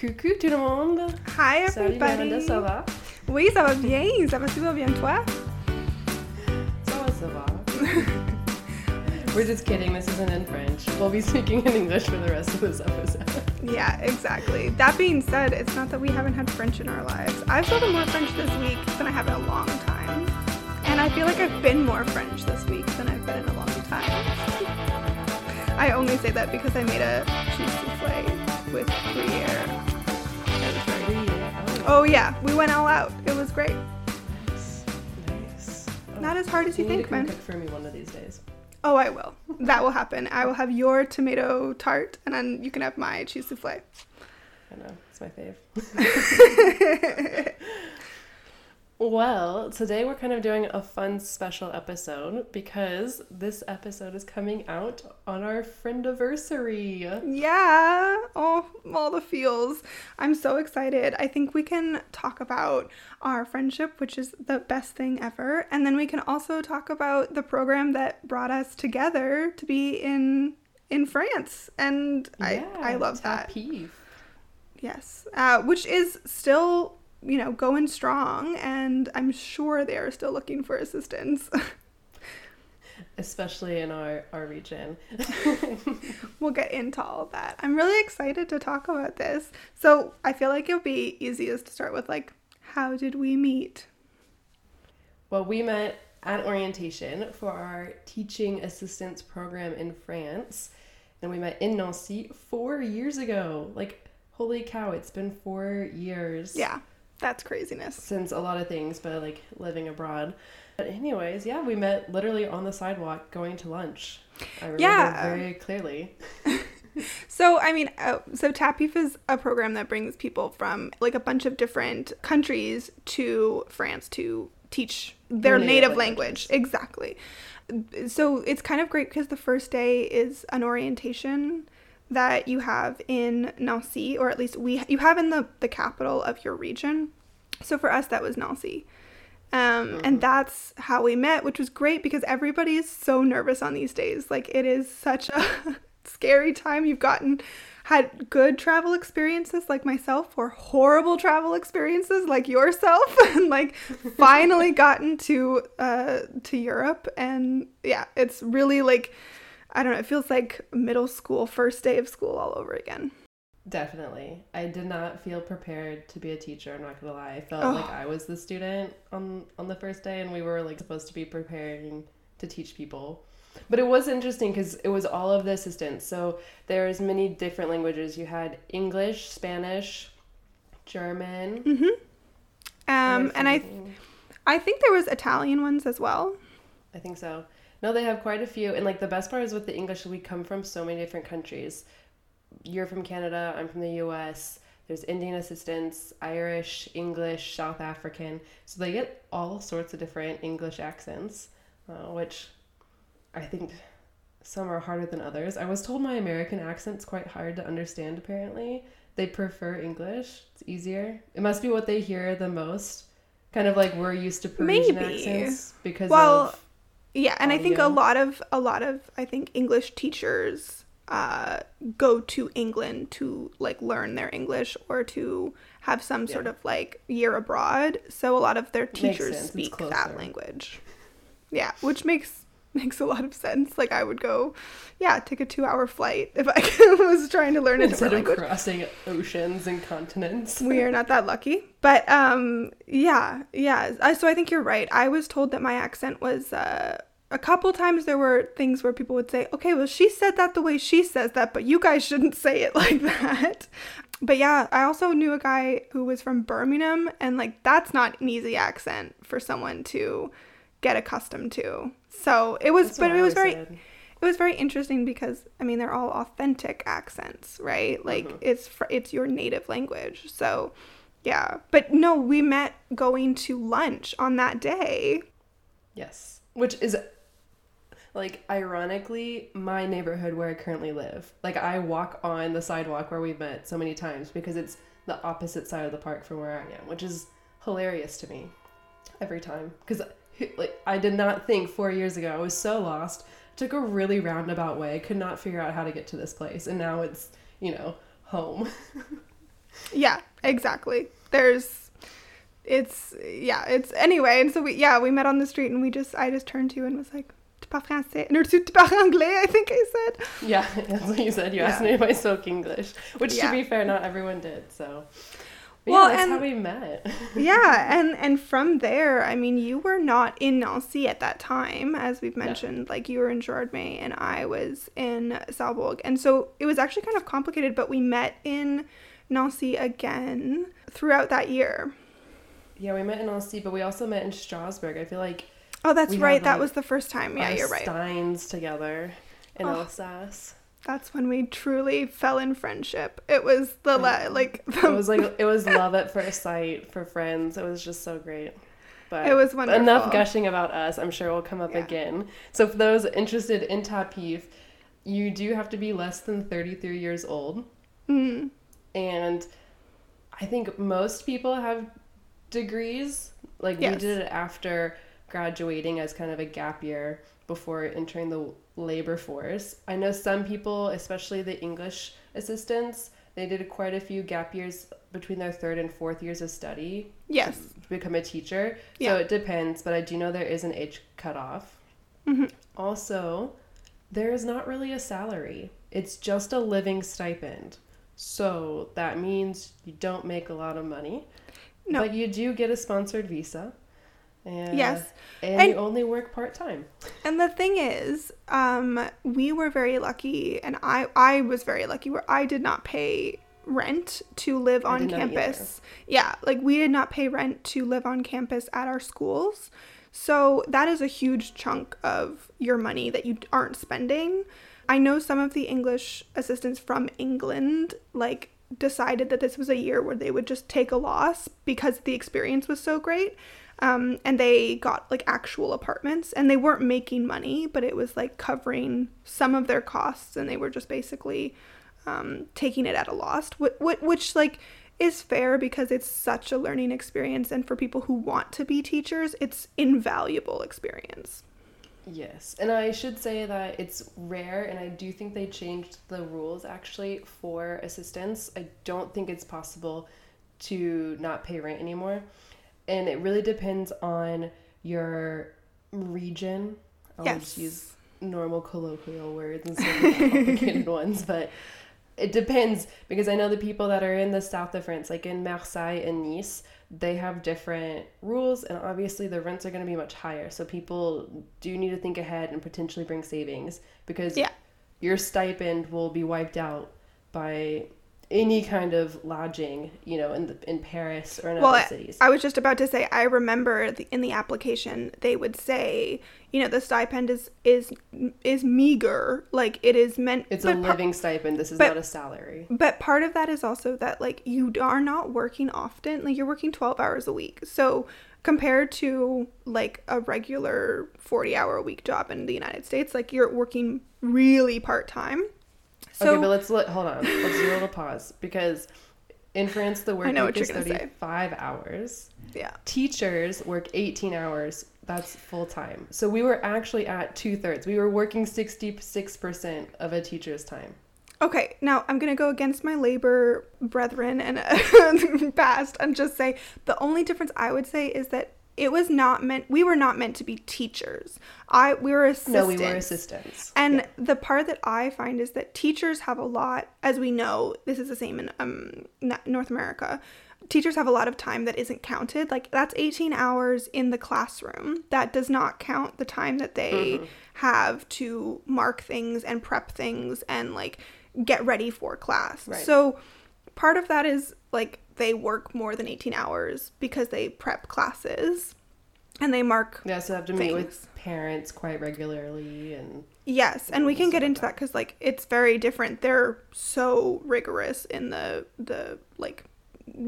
Coucou tout le monde! Hi everybody! Salut! Miranda, ça va? Oui, ça va bien, ça va super bien, toi? Ça va, ça va. We're just kidding, this isn't in French. We'll be speaking in English for the rest of this episode. Yeah, exactly. That being said, it's not that we haven't had French in our lives. I've spoken more French this week than I have in a long time. And I feel like I've been more French this week than I've been in a long time. I only say that because I made a cheese souffle with Gruyere. It was very Oh, yeah, we went all out. It was great. nice. nice. Oh, Not as hard as you to think, man. cook for me one of these days. Oh, I will. That will happen. I will have your tomato tart, and then you can have my cheese souffle. I know, it's my fave. Well, today we're kind of doing a fun special episode because this episode is coming out on our friendiversary. yeah. Oh, all the feels. I'm so excited. I think we can talk about our friendship, which is the best thing ever, and then we can also talk about the program that brought us together to be in in France, and I I love that. TAPIF. Yes, uh, which is still you know going strong, and I'm sure they are still looking for assistance. especially in our, our region. we'll get into all of that. I'm really excited to talk about this. So I feel like it'll be easiest to start with like, how did we meet? well, we met at orientation for our teaching assistance program in France, and we met in Nancy four years ago. Like, holy cow, it's been four years. Yeah, that's craziness. since a lot of things, but like living abroad. But anyways, yeah, we met literally on the sidewalk going to lunch. I remember Yeah. very clearly. So I mean, uh, so TAPIF is a program that brings people from like a bunch of different countries to France to teach their Native native, language. Exactly. So it's kind of great because the first day is an orientation that you have in Nancy, or at least we you have in the the capital of your region. So for us, that was Nancy. Um, and that's how we met, which was great because everybody is so nervous on these days. Like it is such a scary time. You've gotten had good travel experiences like myself or horrible travel experiences like yourself and like finally gotten to uh to Europe and yeah, it's really like I don't know, it feels like middle school, first day of school all over again. Definitely. I did not feel prepared to be a teacher, I'm not gonna lie. I felt Oh. like I was the student on on the first day and we were like supposed to be preparing to teach people. But it was interesting because it was all of the assistants. So there's many different languages. You had English, Spanish, German. Um and I forgetting? I think there was Italian ones as well. I think so. No, they have quite a few. And like the best part is with the English, we come from so many different countries. You're from Canada, I'm from the US. There's Indian assistants, Irish, English, South African. So they get all sorts of different English accents, uh, which I think some are harder than others. I was told my American accent's quite hard to understand, apparently. They prefer English, it's easier. It must be what they hear the most. Kind of like we're used to Parisian Maybe. accents because Well, of Yeah, and I think a lot of a lot of I think English teachers uh, go to England to like learn their English or to have some sort of like year abroad. So a lot of their teachers speak that language. Yeah, which makes makes a lot of sense. Like I would go, yeah, take a two hour flight if I was trying to learn a instead different of language crossing oceans and continents. we are not that lucky but um yeah yeah I, so i think you're right i was told that my accent was uh a couple times there were things where people would say okay well she said that the way she says that but you guys shouldn't say it like that but yeah i also knew a guy who was from birmingham and like that's not an easy accent for someone to get accustomed to so it was That's but it was very said. it was very interesting because I mean they're all authentic accents, right? Like Mhm. it's fr- it's your native language. So, yeah. But no, we met going to lunch on that day. Yes. Which is like ironically my neighborhood where I currently live. Like I walk on the sidewalk where we met so many times because it's the opposite side of the park from where I am, which is hilarious to me every time cuz like I did not think 4 years ago I was so lost. Took a really roundabout way, could not figure out how to get to this place and now it's, you know, home. Yeah, exactly. There's it's yeah, it's anyway, and so we yeah, we met on the street and we just I just turned to you and was like, Tu parles français? No, tu parles anglais, I think I said. Yeah, that's what you said. You Yeah. asked me if I spoke English, which Yeah. to be fair, not everyone did. So, But Well, yeah, that's and- how we met. yeah, and and from there, I mean, you were not in Nancy at that time, as we've mentioned. Like you were in Jordan, and I was in Salzburg, and so it was actually kind of complicated. But we met in Nancy again throughout that year. yeah, we met in Nancy, but we also met in Strasbourg. I feel like Oh, that's We had, right. that like, was the first time. Yeah, our you're right. Steins together in Oh. Alsace. That's when we truly fell in friendship. It was the la- like It was like it was love at first sight for friends. It was just so great. But It was wonderful. Enough gushing about us. I'm sure we'll come up Yeah. again. So for those interested in Tapif, you do have to be less than 33 years old, Mm, and I think most people have degrees. Like Yes. we did it after graduating as kind of a gap year before entering the labor force. I know some people, especially the English assistants, they did quite a few gap years between their third and fourth years of study yes. to become a teacher. Yeah. So it depends, but I do know there is an age cutoff. Mhm. Also, there is not really a salary. It's just a living stipend. So that means you don't make a lot of money. No. But you do get a sponsored visa. And, Yes. And, And- you only work part time. And the thing is, um, we were very lucky, and I I was very lucky where I did not pay rent to live I on campus. Yeah, like we did not pay rent to live on campus at our schools. So that is a huge chunk of your money that you aren't spending. I know some of the English assistants from England like decided that this was a year where they would just take a loss because the experience was so great. Um, and they got like actual apartments and they weren't making money, but it was like covering some of their costs and they were just basically um, taking it at a loss, which, which like is fair because it's such a learning experience. And for people who want to be teachers, it's invaluable experience. Yes, and I should say that it's rare, and I do think they changed the rules actually for assistants. I don't think it's possible to not pay rent anymore, and it really depends on your region. I'll Yes. just use normal colloquial words instead of complicated ones, but it depends because I know the people that are in the south of France, like in Marseille and Nice, they have different rules, and obviously the rents are going to be much higher. So people do need to think ahead and potentially bring savings because Yeah. your stipend will be wiped out by any kind of lodging, you know, in the, in Paris or in Well, other cities. I was just about to say, I remember the, in the application they would say, you know, the stipend is is is meager, like it is meant. it's a but par- living stipend. This is but- not a salary. But part of that is also that like you are not working often. Like you're working 12 hours a week. So compared to like a regular 40 hour a week job in the United States, like you're working really part-time. So okay, but let's let hold on. Let's do a little pause because in France the work week is you're say. 35 hours. yeah. Teachers work 18 hours. That's full time. So we were actually at two thirds. We were working 66% of a teacher's time. Okay, now I'm gonna go against my labor brethren and past and just say the only difference I would say is that it was not meant. We were not meant to be teachers. I we were assistants. No, we were assistants. And Yeah. the part that I find is that teachers have a lot, as we know, this is the same in um, North America. Teachers have a lot of time that isn't counted. Like that's 18 hours in the classroom. That does not count the time that they Mm-hmm. have to mark things and prep things and like get ready for class. Right. So part of that is like they work more than 18 hours because they prep classes and they mark They also have to meet Things. with parents quite regularly and Yes, and we can get into that because like it's very different. They're so rigorous in the the like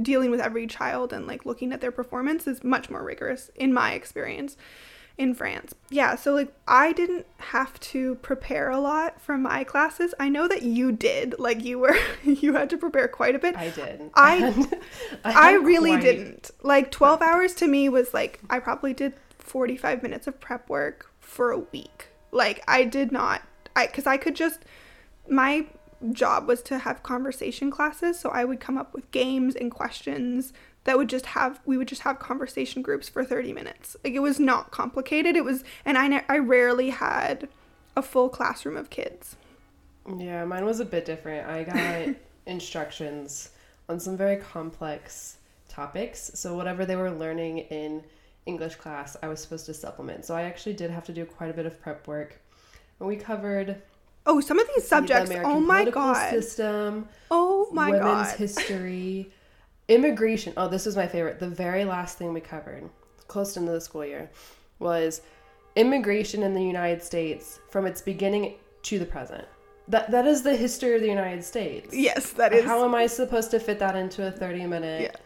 dealing with every child and like looking at their performance is much more rigorous in my experience in France. Yeah, so like I didn't have to prepare a lot for my classes. I know that you did. Like you were you had to prepare quite a bit. I did. I- I really quite- didn't. Like 12 hours to me was like I probably did 45 minutes of prep work for a week. Like I did not I cuz I could just my job was to have conversation classes. So I would come up with games and questions that would just have we would just have conversation groups for 30 minutes. Like it was not complicated. It was and I ne- I rarely had a full classroom of kids. Yeah, mine was a bit different. I got instructions on some very complex topics. So whatever they were learning in English class, I was supposed to supplement. So I actually did have to do quite a bit of prep work. And we covered Oh, some of these subjects. the Oh my god. system, Oh my women's god. Women's history, immigration. Oh, this was my favorite. The very last thing we covered, close into the school year, was immigration in the United States from its beginning to the present. That that is the history of the United States. yes, that is. How am I supposed to fit that into a 30 minute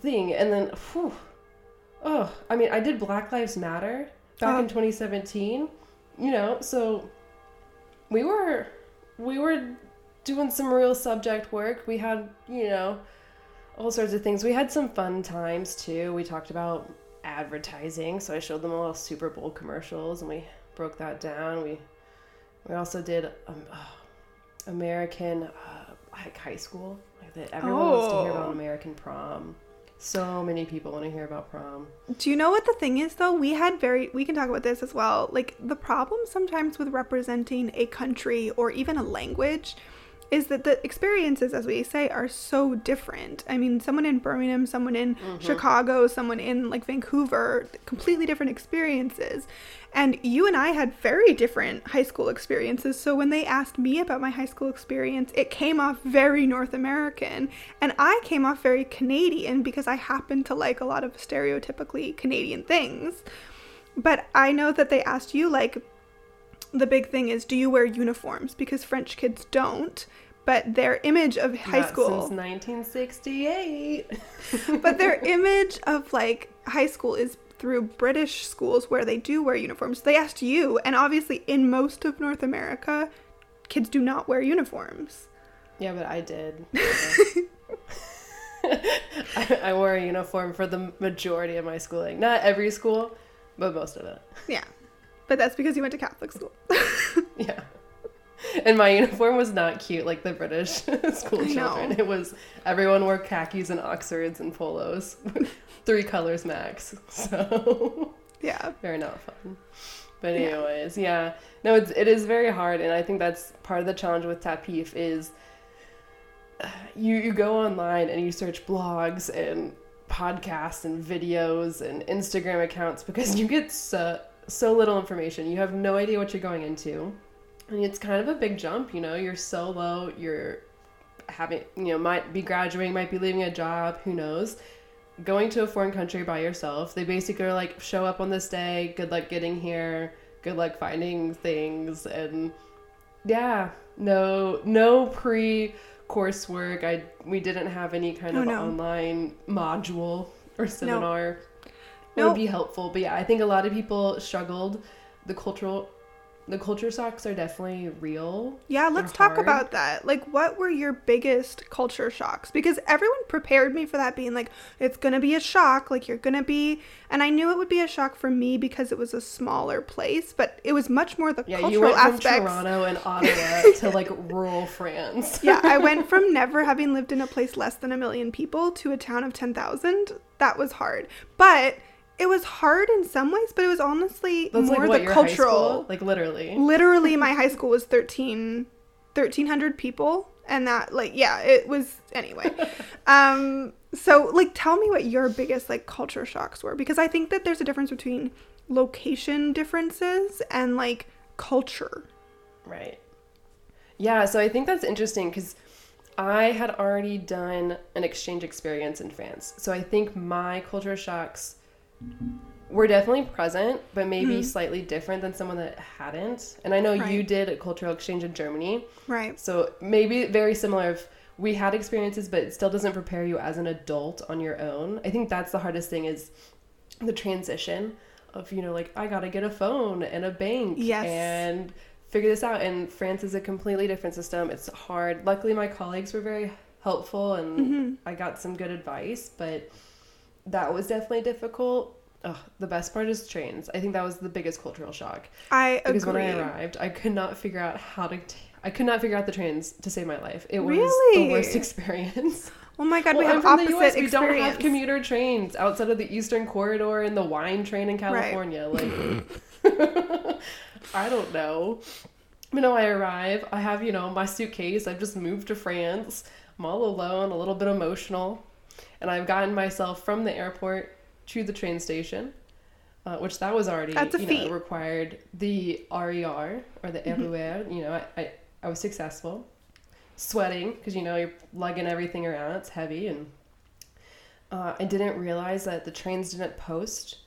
thing? And then, whew, oh, I mean, I did Black Lives Matter back Oh. in uh-huh. 2017, you know, so we were, we were doing some real subject work. We had, you know, all sorts of things. We had some fun times too. We talked about advertising, so I showed them all Super Bowl commercials and we broke that down. We, we also did um, oh, American uh, like high school. Like that everyone wants to hear about Oh. American prom. So many people want to hear about prom. Do you know what the thing is though? We had very we can talk about this as well. Like the problem sometimes with representing a country or even a language is that the experiences as we say are so different. I mean, someone in Birmingham, someone in mm-hmm. Chicago, someone in like Vancouver, completely different experiences. And you and I had very different high school experiences. So when they asked me about my high school experience, it came off very North American. And I came off very Canadian because I happen to like a lot of stereotypically Canadian things. But I know that they asked you, like, the big thing is, do you wear uniforms? Because French kids don't. But their image of high Not school since 1968. but their image of like high school is through British schools where they do wear uniforms. They asked you, and obviously in most of North America, kids do not wear uniforms. Yeah, but I did. I, I wore a uniform for the majority of my schooling. Not every school, but most of it. Yeah. But that's because you went to Catholic school. Yeah. And my uniform was not cute like the British school children. It was everyone wore khakis and oxfords and polos, three colors max. So yeah. very not fun. But anyways, yeah. No, it's it is very hard, and I think that's part of the challenge with Tapif is you you go online and you search blogs and podcasts and videos and Instagram accounts because you get so so little information. You have no idea what you're going into. And it's kind of a big jump, you know. You're solo, you're having, you know, might be graduating, might be leaving a job, who knows. Going to a foreign country by yourself. They basically are like, show up on this day, good luck getting here, good luck finding things, and yeah, no, no pre coursework. I we didn't have any kind Oh, of no. online module or seminar. It No. would be helpful, but yeah, I think a lot of people struggled. The cultural, the culture shocks are definitely real. Yeah, let's talk about that. Like, what were your biggest culture shocks? Because everyone prepared me for that, being like, it's gonna be a shock. Like, you're gonna be. And I knew it would be a shock for me because it was a smaller place, but it was much more the Yeah, you cultural went from. Toronto and Ottawa to like rural France. yeah, I went from never having lived in a place less than a million people to a town of 10,000. That was hard. But it was hard in some ways, but it was honestly That's more like what the cultural. like literally. Literally, my high school was 13, 1,300 people. And that, like, yeah, it was, anyway. um, so, like, tell me what your biggest, like, culture shocks were. Because I think that there's a difference between location differences and, like, culture. Right. Yeah, so I think that's interesting because I had already done an exchange experience in France. So I think my culture shocks were definitely present, but maybe slightly different than someone that hadn't. And I know you did a cultural exchange in Germany. Right. So maybe very similar if we had experiences, but it still doesn't prepare you as an adult on your own. I think that's the hardest thing is the transition of, you know, like I gotta get a phone and a bank Yes. and figure this out. And France is a completely different system. It's hard. Luckily my colleagues were very helpful and Mm-hmm. I got some good advice, but that was definitely difficult. Ugh, the best part is trains. I think that was the biggest cultural shock I because agree. when I arrived, I could not figure out how to. T- I could not figure out the trains to save my life. It was Really? the worst experience. Oh my god, we have I'm opposite the US. We don't have commuter trains outside of the Eastern Corridor and the wine train in California. Like, I don't know. You know, I arrive. I have you know my suitcase. I've just moved to France. I'm all alone, a little bit emotional, and I've gotten myself from the airport to the train station. Uh, which that was already you feat. Mm-hmm. required the RER or the RER. You know, I, I I was successful. Sweating because you know you're lugging everything around. It's heavy and uh, I didn't realize that the trains didn't post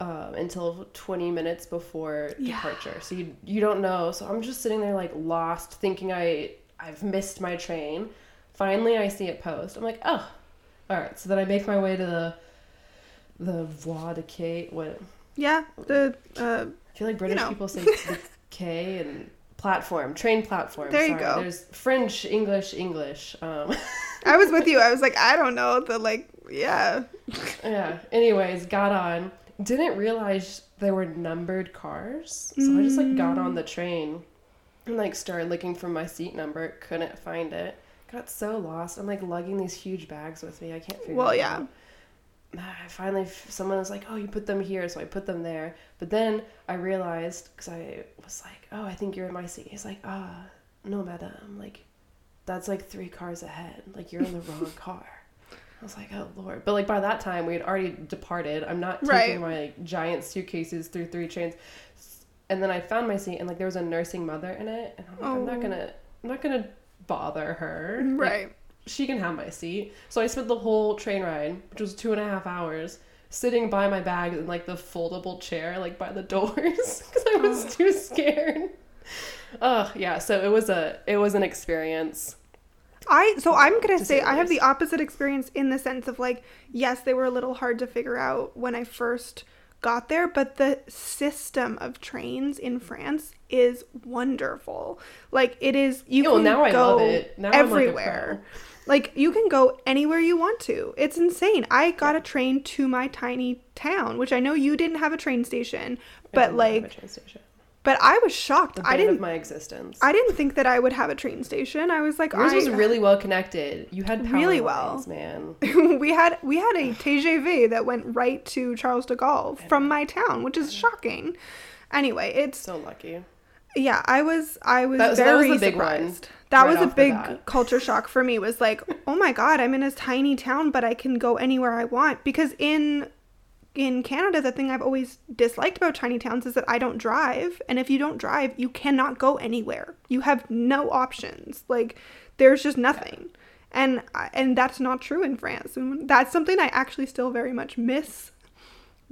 um, until 20 minutes before Yeah. departure. So you you don't know. So I'm just sitting there like lost, thinking I I've missed my train. Finally, I see it post. I'm like, oh, all right. So then I make my way to the the voie de quai. What Yeah, the uh, I feel like British know. people say the K and platform, train platform. There you sorry. go. There's French, English, English. Um, I was with you. I was like, I don't know the like, yeah. yeah. Anyways, got on. Didn't realize they were numbered cars, so I just like got on the train and like started looking for my seat number. Couldn't find it. Got so lost. I'm like lugging these huge bags with me. I can't figure. Out. Well, yeah. out. I finally someone was like, "Oh, you put them here," so I put them there. But then I realized because I was like, "Oh, I think you're in my seat." He's like, "Ah, no, madam. Like, that's like three cars ahead. Like, you're in the wrong car." I was like, "Oh Lord!" But like by that time, we had already departed. I'm not taking my like, giant suitcases through three trains. And then I found my seat, and like there was a nursing mother in it, and I'm like, "I'm Oh. not gonna, I'm not gonna bother her." Like, Right. she can have my seat. So I spent the whole train ride, which was two and a half hours, sitting by my bag in like the foldable chair, like by the doors, because I was Oh. too scared. Oh yeah, so it was a it was an experience. I so I'm gonna To say say I have the opposite experience in the sense of like yes they were a little hard to figure out when I first got there but the system of trains in France is wonderful. Like it is you can now I go love it. Now I'm like everywhere. Like you can go anywhere you want to. It's insane. I got a train to my tiny town which I know you didn't have a train station but did not have a like train station. But I was shocked the I didn't of my existence. I didn't think that I would have a train station I was like Yours I, was really well connected. You had Really lines, well. man. we had we had a TGV that went right to Charles de Gaulle from my town, which is shocking. Anyway, it's So lucky. yeah, I was I was That- so that was very big one, surprised. That right was a big culture shock for me. Was like, oh my god, I'm in a tiny town, but I can go anywhere I want because in in Canada, the thing I've always disliked about tiny towns is that I don't drive, and if you don't drive, you cannot go anywhere. You have no options. Like there's just nothing. And and that's not true in France. And that's something I actually still very much miss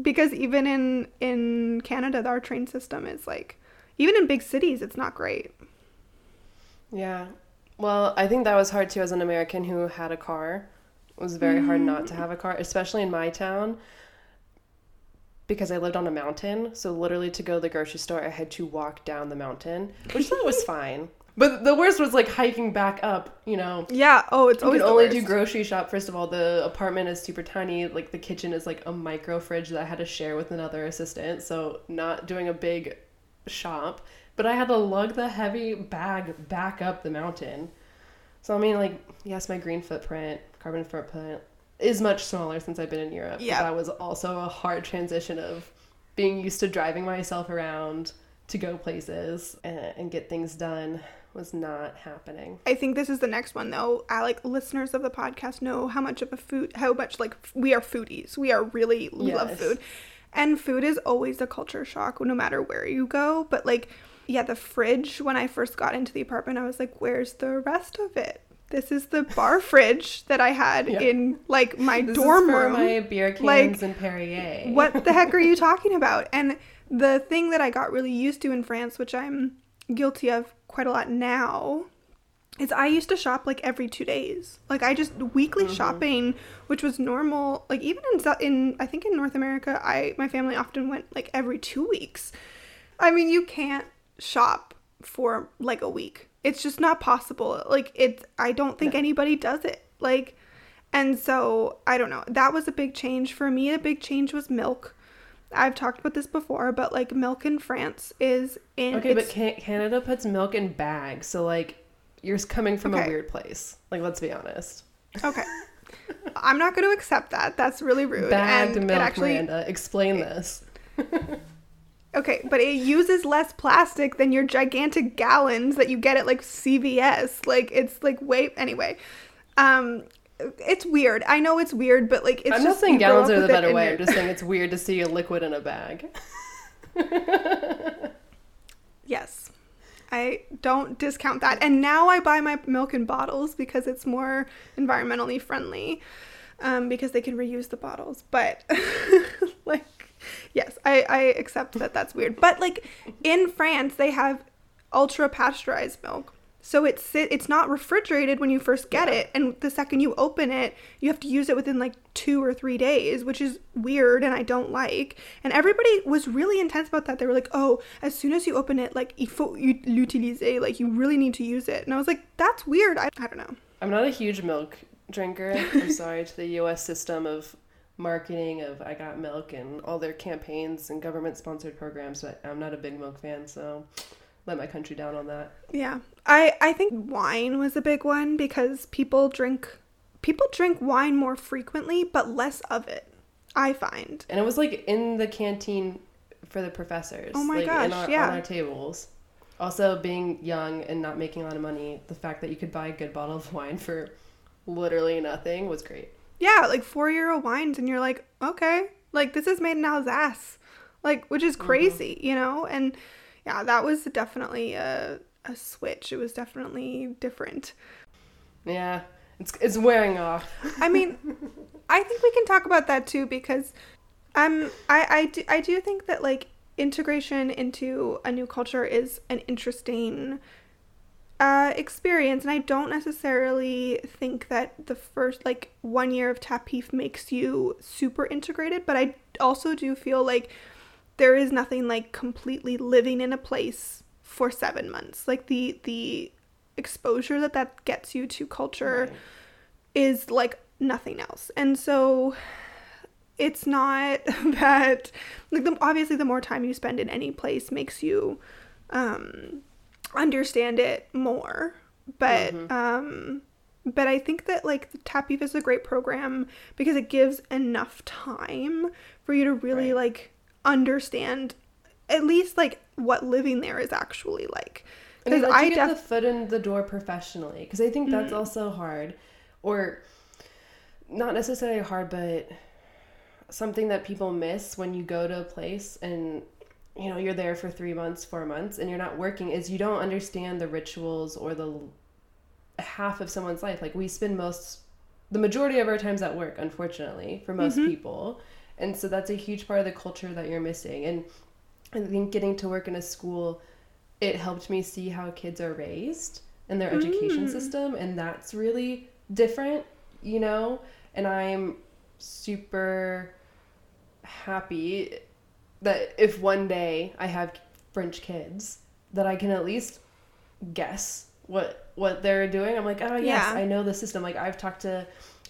because even in in Canada, our train system is like even in big cities, it's not great. Yeah. Well, I think that was hard too as an American who had a car. It was very hard not to mm. have a car, especially in my town because I lived on a mountain. So literally to go to the grocery store, I had to walk down the mountain, which thought was fine. But the worst was like hiking back up, you know. Yeah. Oh, it's You always can only worst. do grocery shop. First of all, the apartment is super tiny. Like the kitchen is like a micro fridge that I had to share with another assistant. So not doing a big shop. But I had to lug the heavy bag back up the mountain. So I mean, like, yes, my green footprint, carbon footprint is much smaller since I've been in Europe. but Yeah. that was also a hard transition of being used to driving myself around to go places and, and get things done was not happening. I think this is the next one though. I like listeners of the podcast know how much of a food, how much like we are foodies. We are really we love food, and food is always a culture shock no matter where you go. But like, yeah, the fridge. When I first got into the apartment, I was like, "Where's the rest of it?" This is the bar fridge that I had Yeah. in like my This dorm room. my beer cans Like, and Perrier. what the heck are you talking about? And the thing that I got really used to in France, which I'm guilty of quite a lot now, is I used to shop like every two days. Like I just weekly mm-hmm. shopping, which was normal. Like even in in I think in North America, I my family often went like every two weeks. I mean, you can't shop for like a week. It's just not possible. Like it's I don't think No. anybody does it. Like and so I don't know. That was a big change for me. A big change was milk. I've talked about this before, but like milk in France is in Okay, but can- Canada puts milk in bags, so like you're coming from a weird place. Like, let's be honest. okay. I'm not going to accept that. That's really rude. Bagged and milk, it actually Miranda. Explain this. Okay, but it uses less plastic than your gigantic gallons that you get at like CVS. Like it's like way anyway. Um it's weird. I know it's weird, but like it's I'm not just saying gallons are the better way. your- I'm just saying it's weird to see a liquid in a bag. Yes. I don't discount that. And now I buy my milk in bottles because it's more environmentally friendly. Um, because they can reuse the bottles. But like yes, I, I accept that that's weird. But like in France they have ultra pasteurized milk. So it's it's not refrigerated when you first get Yeah. it and the second you open it, you have to use it within like 2 or 3 days, which is weird and I don't like. And everybody was really intense about that. They were like, "Oh, as soon as you open it, like il faut l'utiliser, like you really need to use it." And I was like, "That's weird." I, I don't know. I'm not a huge milk drinker. I'm sorry to the US system of marketing of I got milk and all their campaigns and government sponsored programs, but I'm not a big milk fan, so let my country down on that. Yeah. I I think wine was a big one because people drink people drink wine more frequently but less of it. I find. And it was like in the canteen for the professors. Oh my like, gosh, our, yeah. on our tables. Also, being young and not making a lot of money, the fact that you could buy a good bottle of wine for literally nothing was great. Yeah, like 4 euro wines and you're like, "Okay, like this is made in Alsace." Like which is crazy, you know? And yeah, that was definitely a a switch. It was definitely different. Yeah, it's it's wearing off. I mean, I think we can talk about that too because um I I do, I do think that like integration into a new culture is an interesting uh experience and I don't necessarily think that the first like one year of Tapif makes you super integrated, but I also do feel like there is nothing like completely living in a place for 7 months. Like the the exposure that that gets you to culture Right. is like nothing else. And so it's not that like the, obviously the more time you spend in any place makes you um understand it more. But um but I think that like the TAPIF is a great program because it gives enough time for you to really Right. like understand at least like what living there is actually like. Because I you get def- the foot in the door professionally, because I think that's Mm. also hard, or not necessarily hard, but something that people miss when you go to a place and you know you're there for three months, four months, and you're not working. Is you don't understand the rituals or the half of someone's life. Like we spend most, the majority of our times at work, unfortunately, for most Mhm. people, and so that's a huge part of the culture that you're missing. And I think getting to work in a school it helped me see how kids are raised and their education Mm. system and that's really different you know and i'm super happy that if one day i have french kids that i can at least guess what what they're doing i'm like oh yes Yeah. i know the system like i've talked to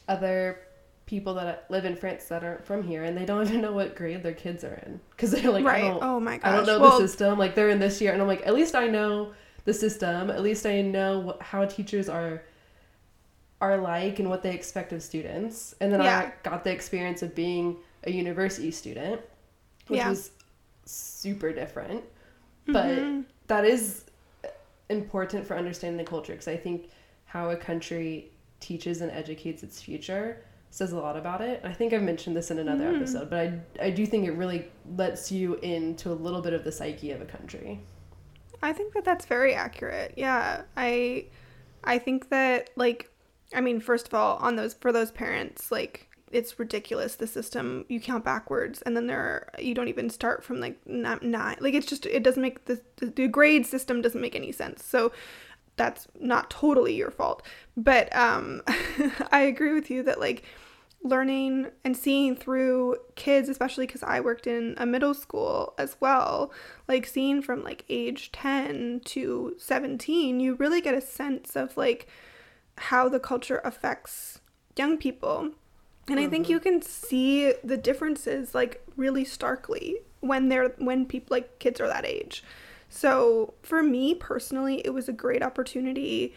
other people that live in france that aren't from here and they don't even know what grade their kids are in because they're like right. I oh my gosh. I don't know well, the system. Like they're in this year, and I'm like, at least I know the system. At least I know what, how teachers are are like and what they expect of students. And then Yeah. I got the experience of being a university student, which Yeah. was super different. But mhm. that is important for understanding the culture because I think how a country teaches and educates its future says a lot about it. I think I've mentioned this in another Mm. episode, but I, I do think it really lets you into a little bit of the psyche of a country. I think that that's very accurate. Yeah, I I think that like I mean, first of all, on those for those parents, like it's ridiculous the system you count backwards and then there are, you don't even start from like nine, like it's just it doesn't make the, the the grade system doesn't make any sense so that's not totally your fault. But um i agree with you that like learning and seeing through kids especially because i worked in a middle school as well like seeing from like age 10 to 17 you really get a sense of like how the culture affects young people And I think mm-hmm. you can see the differences like really starkly when they're when people like kids are that age. So for me personally, it was a great opportunity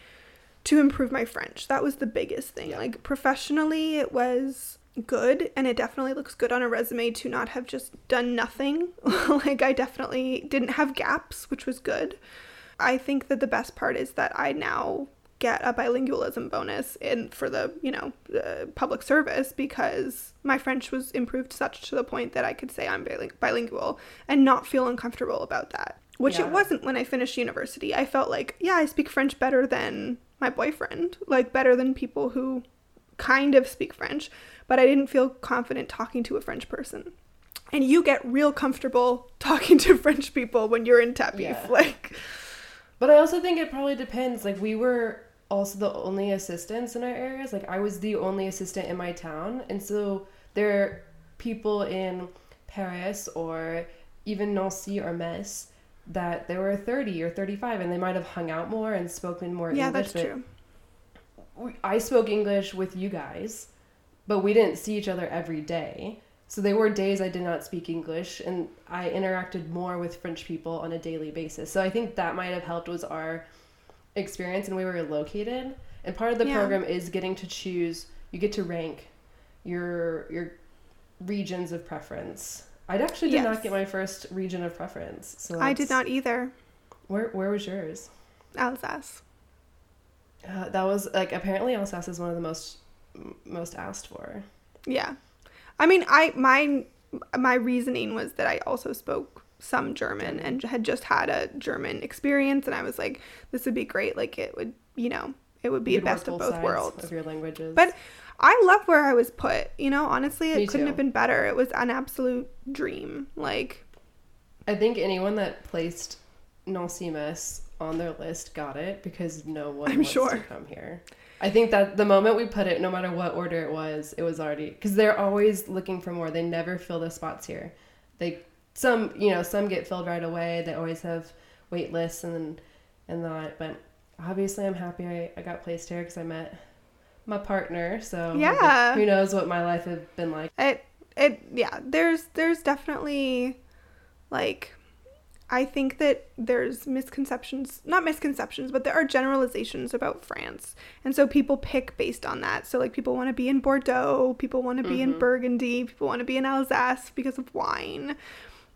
to improve my French. That was the biggest thing. Yeah. Like professionally, it was good and it definitely looks good on a resume to not have just done nothing. like I definitely didn't have gaps, which was good. I think that the best part is that I now get a bilingualism bonus in for the you know the public service because my French was improved such to the point that I could say I'm biling- bilingual and not feel uncomfortable about that. Which Yeah. it wasn't when I finished university. I felt like yeah, I speak French better than my boyfriend, like better than people who kind of speak French, but I didn't feel confident talking to a French person. And you get real comfortable talking to French people when you're in Tapif. Yeah. Like But I also think it probably depends. Like we were also the only assistants in our areas. Like I was the only assistant in my town, and so there are people in Paris or even Nancy or Metz that they were 30 or 35 and they might have hung out more and spoken more yeah, English. that's true. I spoke English with you guys, but we didn't see each other every day. So there were days I did not speak English, and I interacted more with French people on a daily basis. So I think that might have helped was our experience and where we were located. And part of the Yeah. program is getting to choose. You get to rank your your regions of preference. I actually did Yes. not get my first region of preference. So I did not either. Where where was yours? Alsace. Uh, that was like apparently Alsace is one of the most most asked for. Yeah. I mean, I my my reasoning was that I also spoke some German and had just had a German experience and I was like this would be great like it would, you know, it would be could best of both worlds. of your languages. But I love where I was put. You know, honestly, it Me couldn't too. have been better. It was an absolute dream. Like, I think anyone that placed Nancy on their list got it because no one I'm wants sure. to come here. I think that the moment we put it, no matter what order it was, it was already because they're always looking for more. They never fill the spots here. They some you know some get filled right away. They always have wait lists and and that. But obviously, I'm happy I, I got placed here because I met my partner. So Yeah. who knows what my life had been like. it it yeah, there's there's definitely like I think that there's misconceptions, not misconceptions, but there are generalizations about France. And so people pick based on that. So like people want to be in Bordeaux, people want to be in mm-hmm. Burgundy, people want to be in Alsace because of wine.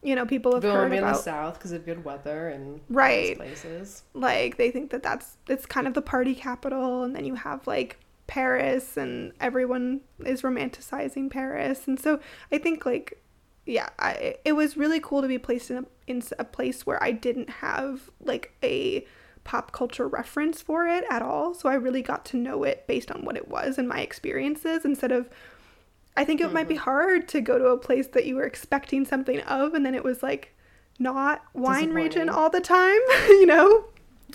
You know, people have want heard in the south because of good weather and Right. places. like they think that that's it's kind of the party capital and then you have like Paris and everyone is romanticizing Paris and so I think like yeah I, it was really cool to be placed in a, in a place where I didn't have like a pop culture reference for it at all so I really got to know it based on what it was and my experiences instead of I think it might be mm-hmm. hard to go to a place that you were expecting something of and then it was like not wine region all the time, you know?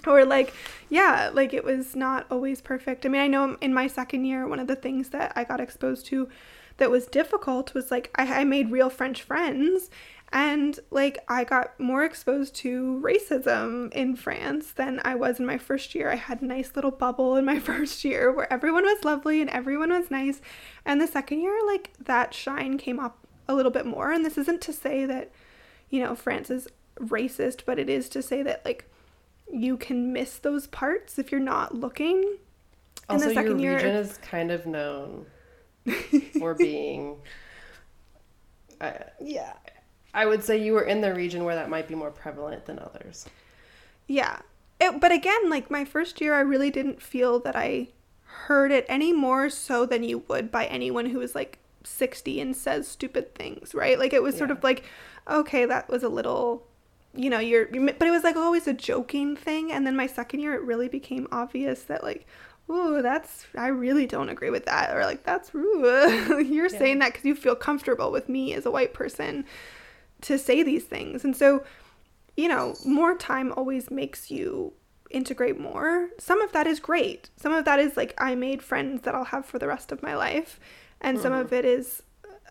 Or like, yeah, like it was not always perfect. I mean, I know in my second year, one of the things that I got exposed to that was difficult was like I, I made real French friends and like I got more exposed to racism in France than I was in my first year. I had a nice little bubble in my first year where everyone was lovely and everyone was nice. And the second year, like that shine came up a little bit more. And this isn't to say that, you know, France is racist, but it is to say that like you can miss those parts if you're not looking. In Also, the second your year, region is kind of known for being. Uh, yeah. I would say you were in the region where that might be more prevalent than others. Yeah. It, but again, like my first year, I really didn't feel that I heard it any more so than you would by anyone who is like 60 and says stupid things, right? Like it was sort of like, okay, that was a little, you know, you're, but it was like always a joking thing. And then my second year, it really became obvious that like, ooh, that's, I really don't agree with that. Or like, that's, ooh, you're Yeah. saying that because you feel comfortable with me as a white person to say these things. And so, you know, more time always makes you integrate more. Some of that is great. Some of that is like I made friends that I'll have for the rest of my life, and some of it is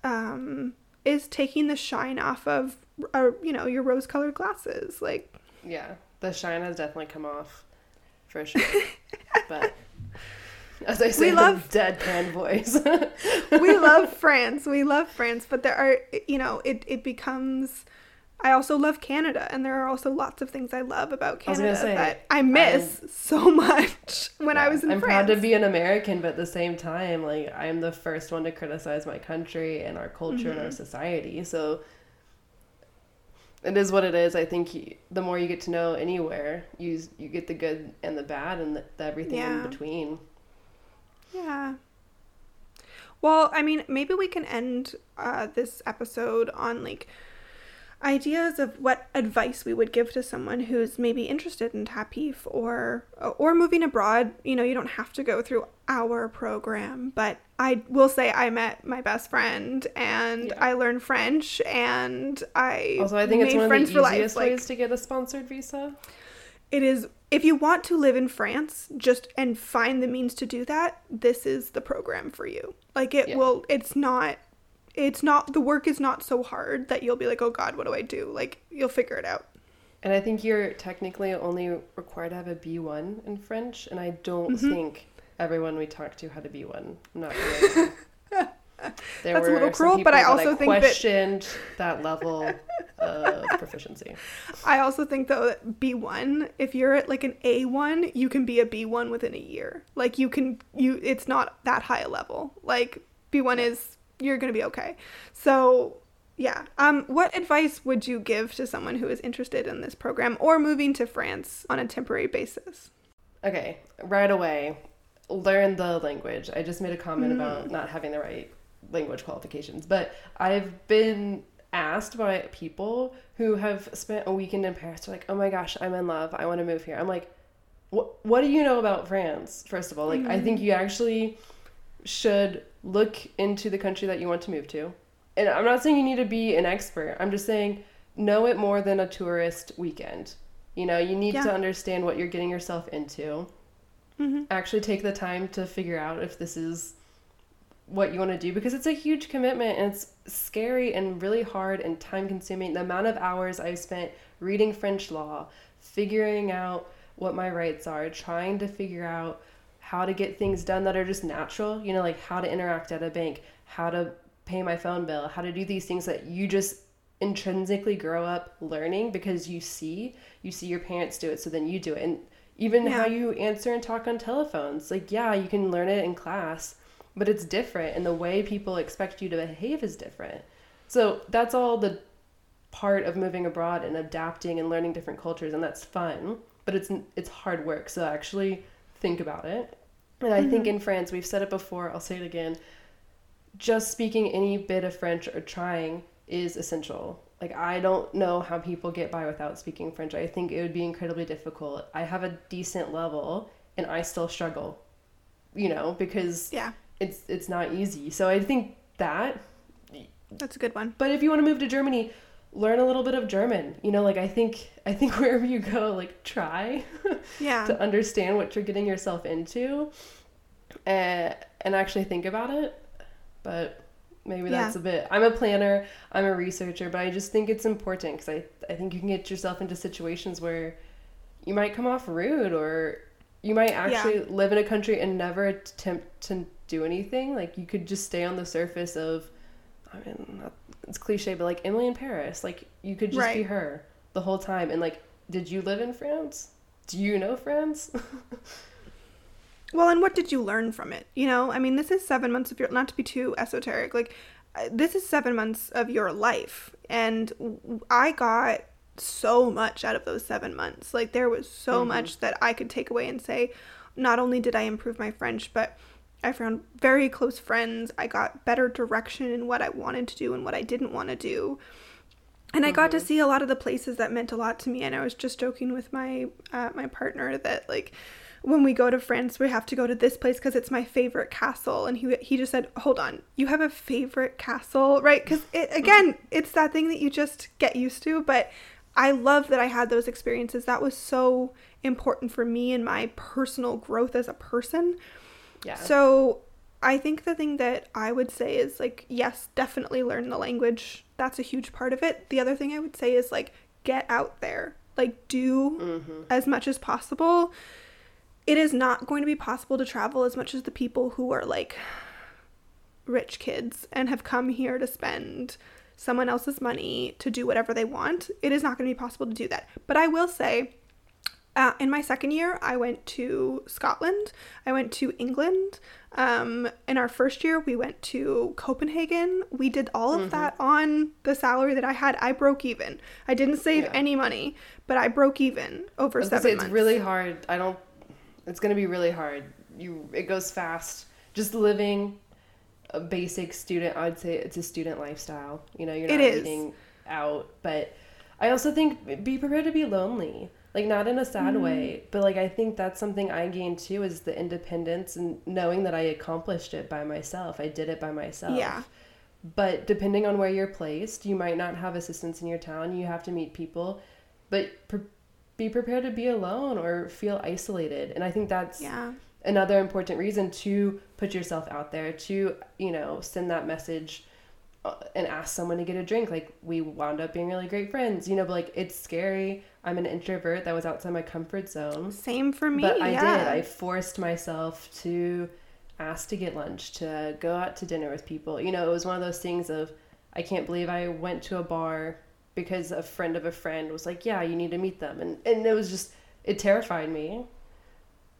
um is taking the shine off of uh, you know, your rose-colored glasses. Like Yeah, the shine has definitely come off, for sure. but As I say, We love- deadpan voice. we love France. We love France, but there are, you know, it, it becomes. I also love Canada, and there are also lots of things I love about I Canada say, that I miss so much when I was in France. I'm France. proud to be an American, but at the same time, like I'm the first one to criticize my country and our culture and Mm-hmm. our society. So it is what it is. I think you, the more you get to know anywhere, you you get the good and the bad and the, the everything Yeah. in between. Yeah. Well, I mean, maybe we can end uh, this episode on like ideas of what advice we would give to someone who's maybe interested in TAPIF or or moving abroad. You know, you don't have to go through our program, but I will say I met my best friend and Yeah. I learned French and I Also, I think it's one of friends the life. easiest Like, ways to get a sponsored visa. it is if you want to live in France just and find the means to do that, this is the program for you. Like it Yeah. will it's not it's not the work is not so hard that you'll be like, "Oh god, what do I do?" Like you'll figure it out. And I think you're technically only required to have a B1 in French, and I don't Mm-hmm. think everyone we talked to had a B1. I'm not really. There That's a little cruel, but I that also think that- questioned that level of proficiency. I also think though that B1, if you're at like an A1, you can be a B1 within a year. Like you can you it's not that high a level. Like B1 is you're going to be okay. So, yeah. Um what advice would you give to someone who is interested in this program or moving to France on a temporary basis? Okay, right away, learn the language. I just made a comment Mm. about not having the right language qualifications, but I've been asked by people who have spent a weekend in Paris. They're like, "Oh my gosh, I'm in love. I want to move here." I'm like, "What? What do you know about France?" First of all, like, I think you actually should look into the country that you want to move to. And I'm not saying you need to be an expert. I'm just saying know it more than a tourist weekend. You know, you need Yeah. to understand what you're getting yourself into. Mhm. Actually take the time to figure out if this is what you want to do because it's a huge commitment and it's scary and really hard and time consuming. The amount of hours I've spent reading French law, figuring out what my rights are, trying to figure out how to get things done that are just natural, you know, like how to interact at a bank, how to pay my phone bill, how to do these things that you just intrinsically grow up learning because you see, you see your parents do it, so then you do it. And even Yeah. how you answer and talk on telephones, like, yeah, you can learn it in class, but it's different, and the way people expect you to behave is different. So that's all the part of moving abroad and adapting and learning different cultures, and that's fun. But it's it's hard work. So actually think about it. And I think mm-hmm. in France, we've said it before. I'll say it again. Just speaking any bit of French or trying is essential. Like I don't know how people get by without speaking French. I think it would be incredibly difficult. I have a decent level, and I still struggle. You know, because Yeah. It's it's not easy. So I think that That's a good one. but if you want to move to Germany, learn a little bit of German. You know, like I think I think wherever you go, like try Yeah. to understand what you're getting yourself into, and and actually think about it. But maybe that's a bit. I'm a planner. I'm a researcher, but I just think it's important because I I think you can get yourself into situations where you might come off rude or you might actually live in a country and never attempt to do anything. Like you could just stay on the surface of. I mean, not, it's cliche, but like Emily in Paris, like you could just be her the whole time. And like, did you live in France? Do you know France? Well, and what did you learn from it? You know, I mean, this is seven months of your, not to be too esoteric, like, uh, this is seven months of your life. And I got so much out of those seven months. Like, there was so much that I could take away and say, not only did I improve my French, but I found very close friends. I got better direction in what I wanted to do and what I didn't want to do. And I got to see a lot of the places that meant a lot to me. And I was just joking with my uh, my partner that like when we go to France, we have to go to this place because it's my favorite castle. And he he just said, "Hold on, you have a favorite castle, right?" Because it again, it's that thing that you just get used to. But I love that I had those experiences. That was so important for me and my personal growth as a person. Yeah. So I think the thing that I would say is like, yes, definitely learn the language. That's a huge part of it. The other thing I would say is like, get out there. Like, do Mm-hmm. as much as possible. it is not going to be possible to travel as much as the people who are like rich kids and have come here to spend someone else's money to do whatever they want. It is not going to be possible to do that. But I will say, uh, in my second year, I went to Scotland. I went to England. Um, in our first year, we went to Copenhagen. We did all of mm-hmm. that on the salary that I had. I broke even. I didn't save yeah. any money, but I broke even over seven say, months. It's really hard. I don't. It's going to be really hard. You. It goes fast. Just living a basic student. I'd say it's a student lifestyle. You know, you're not eating out, but I also think be prepared to be lonely. Like not in a sad mm-hmm. way, but like I think that's something I gained too is the independence and knowing that I accomplished it by myself. I did it by myself. Yeah. But depending on where you're placed, you might not have assistance in your town. You have to meet people, but pre- be prepared to be alone or feel isolated. And I think that's yeah another important reason to put yourself out there to you know send that message uh, and ask someone to get a drink like we wound up being really great friends you know but like it's scary i'm an introvert that was outside my comfort zone. Same for me but i yeah. did. I forced myself to ask to get lunch to go out to dinner with people. You know it was one of those things of i can't believe i went to a bar because a friend of a friend was like yeah you need to meet them. And and it was just it terrified me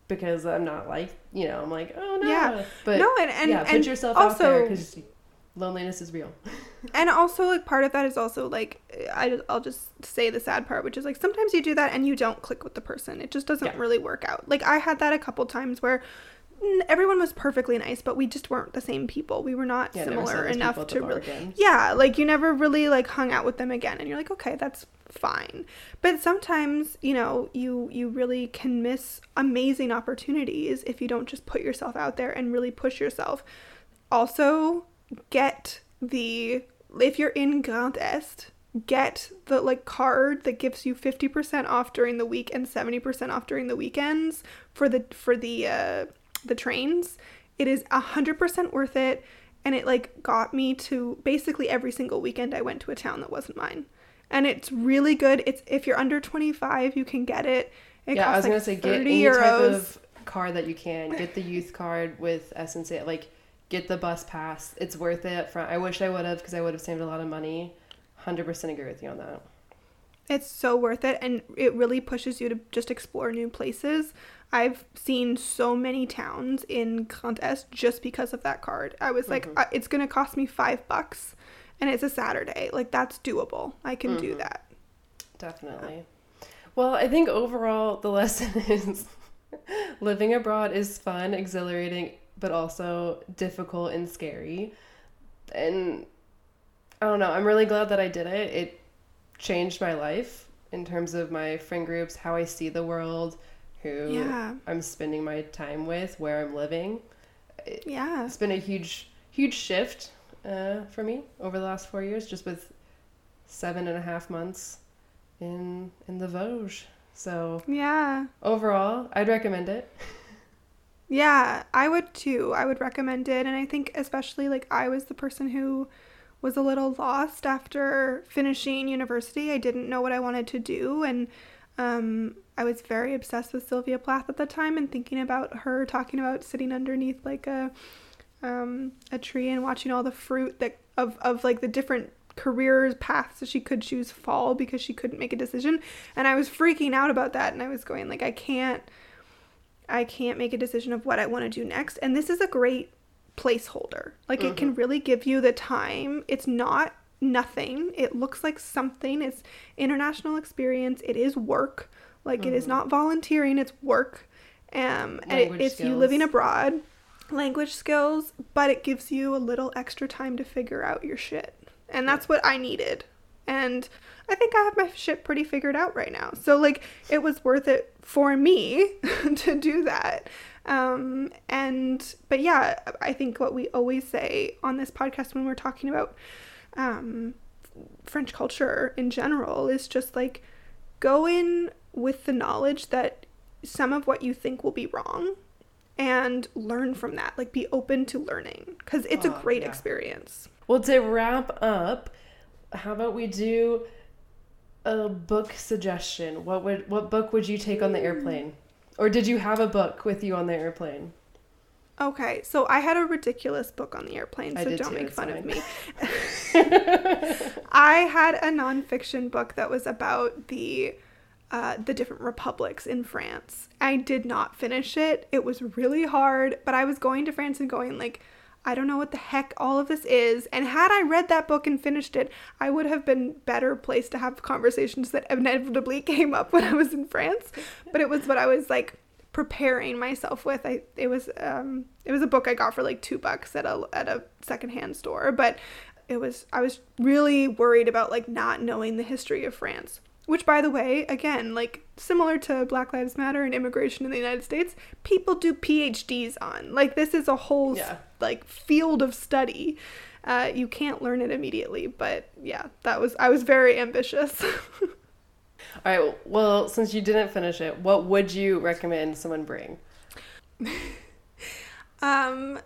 because I'm not like you know I'm like oh no. Yeah. But no and, and yeah put and yourself also, out there because loneliness is real and also like part of that is also like I I'll just say the sad part which is like sometimes you do that and you don't click with the person it just doesn't yeah. really work out like I had that a couple times where everyone was perfectly nice, but we just weren't the same people. We were not yeah, similar enough to really. Again. Yeah, like you never really like hung out with them again, and you're like, okay, that's fine. But sometimes, you know, you you really can miss amazing opportunities if you don't just put yourself out there and really push yourself. Also, get the if you're in Grand Est, get the like card that gives you 50% off during the week and 70% off during the weekends for the for the uh the trains. It is a hundred percent worth it, and it like got me to basically every single weekend I went to a town that wasn't mine, and it's really good. It's if you're under twenty five, you can get it. It yeah, I was like gonna say get any euros. type of card that you can. Get the youth card with SNCF. Like get the bus pass. It's worth it. I wish I would have because I would have saved a lot of money. Hundred percent agree with you on that. It's so worth it, and it really pushes you to just explore new places. I've seen so many towns in Grand Est just because of that card. I was like, mm-hmm. uh, it's going to cost me five bucks and it's a Saturday. Like, that's doable. I can mm-hmm. do that. Definitely. Well, I think overall the lesson is living abroad is fun, exhilarating, but also difficult and scary. And I don't know, I'm really glad that I did it. It changed my life in terms of my friend groups, how I see the world who yeah. I'm spending my time with, where I'm living. Yeah. It's been a huge, huge shift uh, for me over the last four years, just with seven and a half months in in the Vosges. So yeah. Overall, I'd recommend it. yeah, I would too. I would recommend it, and I think especially like I was the person who was a little lost after finishing university. I didn't know what I wanted to do, and um, I was very obsessed with Sylvia Plath at the time and thinking about her talking about sitting underneath like a um, a tree and watching all the fruit that of of like the different careers paths that she could choose fall because she couldn't make a decision and I was freaking out about that and I was going like I can't I can't make a decision of what I want to do next and this is a great placeholder like mm-hmm. it can mm-hmm. really give you the time it's not nothing it looks like something it's international experience it is work like mm-hmm. it is mm-hmm. not volunteering, it's work. Um, and it, it's skills. you living abroad, language skills, but it gives you a little extra time to figure out your shit. And that's what I needed. And I think I have my shit pretty figured out right now. So like it was worth it for me to do that. Um, and but yeah, I think what we always say on this podcast when we're talking about um, French culture in general is just like go in with the knowledge that some of what you think will be wrong and learn from that. Like be open to learning because it's a great yeah. experience. Well, to wrap up, how about we do a book suggestion? What would what book would you take on the airplane? Or did you have a book with you on the airplane? Okay, so I had a ridiculous book on the airplane, so don't too, make fun of me. I had a nonfiction book that was about the uh, the different republics in France. I did not finish it. It was really hard, but I was going to France and going like, I don't know what the heck all of this is. And had I read that book and finished it, I would have been better placed to have conversations that inevitably came up when I was in France. But it was what I was like preparing myself with. I it was um it was a book I got for like two bucks at a at a secondhand store, but it was I was really worried about like not knowing the history of France. Which by the way, again, like similar to Black Lives Matter and immigration in the United States, people do PhDs on. Like this is a whole Yeah. like field of study. Uh, you can't learn it immediately, but yeah, that was I was very ambitious. All right. Well, since you didn't finish it, what would you recommend someone bring? Um,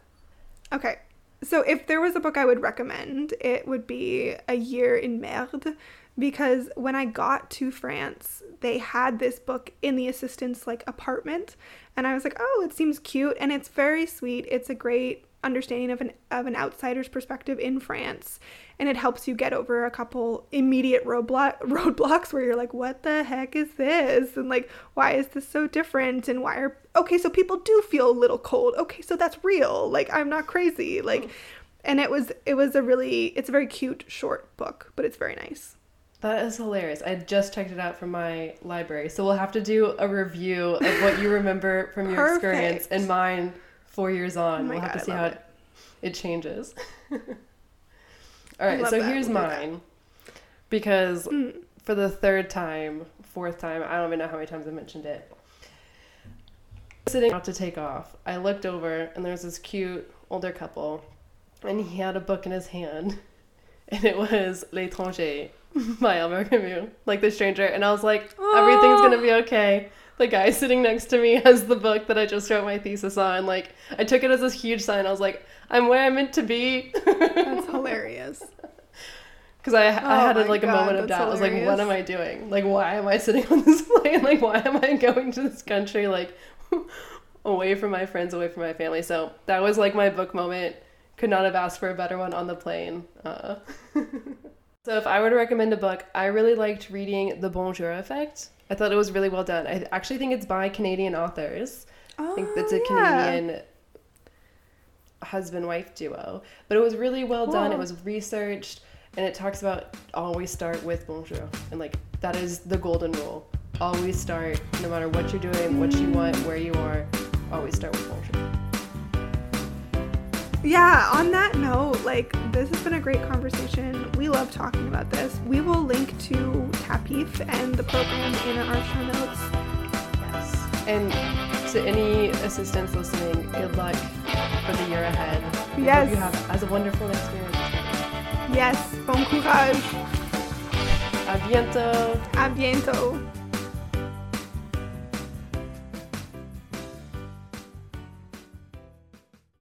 okay. So if there was a book I would recommend, it would be A Year in Merde because when I got to France, they had this book in the assistant's like apartment and I was like, "Oh, it seems cute and it's very sweet. It's a great understanding of an of an outsider's perspective in France." And it helps you get over a couple immediate roadblock roadblocks where you're like, "What the heck is this?" and like, "Why is this so different?" and why are okay, so people do feel a little cold. Okay, so that's real. Like I'm not crazy. Like oh. and it was it was a really it's a very cute short book, but it's very nice. That is hilarious. I just checked it out from my library. So we'll have to do a review of what you remember from your experience and mine four years on. Oh we'll have to see how it. it, changes. All right, so that. here's that. mine. Because Mm. for the third time, fourth time, I don't even know how many times I mentioned it. Sitting out to take off, I looked over and there was this cute older couple, and he had a book in his hand, and it was L'étranger by Albert Camus, like The Stranger, and I was like, everything's gonna be okay. The guy sitting next to me has the book that I just wrote my thesis on. Like, I took it as this huge sign. I was like, I'm where I'm meant to be. That's hilarious. Because I, I Oh had my like a moment of doubt. I was like, what am I doing? Like, why am I sitting on this plane? Like, why am I going to this country? Like, away from my friends, away from my family. So that was like my book moment. Could not have asked for a better one on the plane. Uh. So if I were to recommend a book, I really liked reading The Bonjour Effect. I thought it was really well done. I actually think it's by Canadian authors. Oh, I think it's a oh, yeah. Canadian husband wife duo. But it was really well done. It was researched and it talks about always start with bonjour. And like that is the golden rule. Always start no matter what you're doing, what you want, where you are, always start with bonjour. Yeah, on that note, like this has been a great conversation. We love talking about this. We will link to TAPIF and the program in our show notes. Yes. And to any assistants listening, good luck for the year ahead. We Yes. You have as a wonderful experience. Yes, bon courage. A bientôt. A bientôt.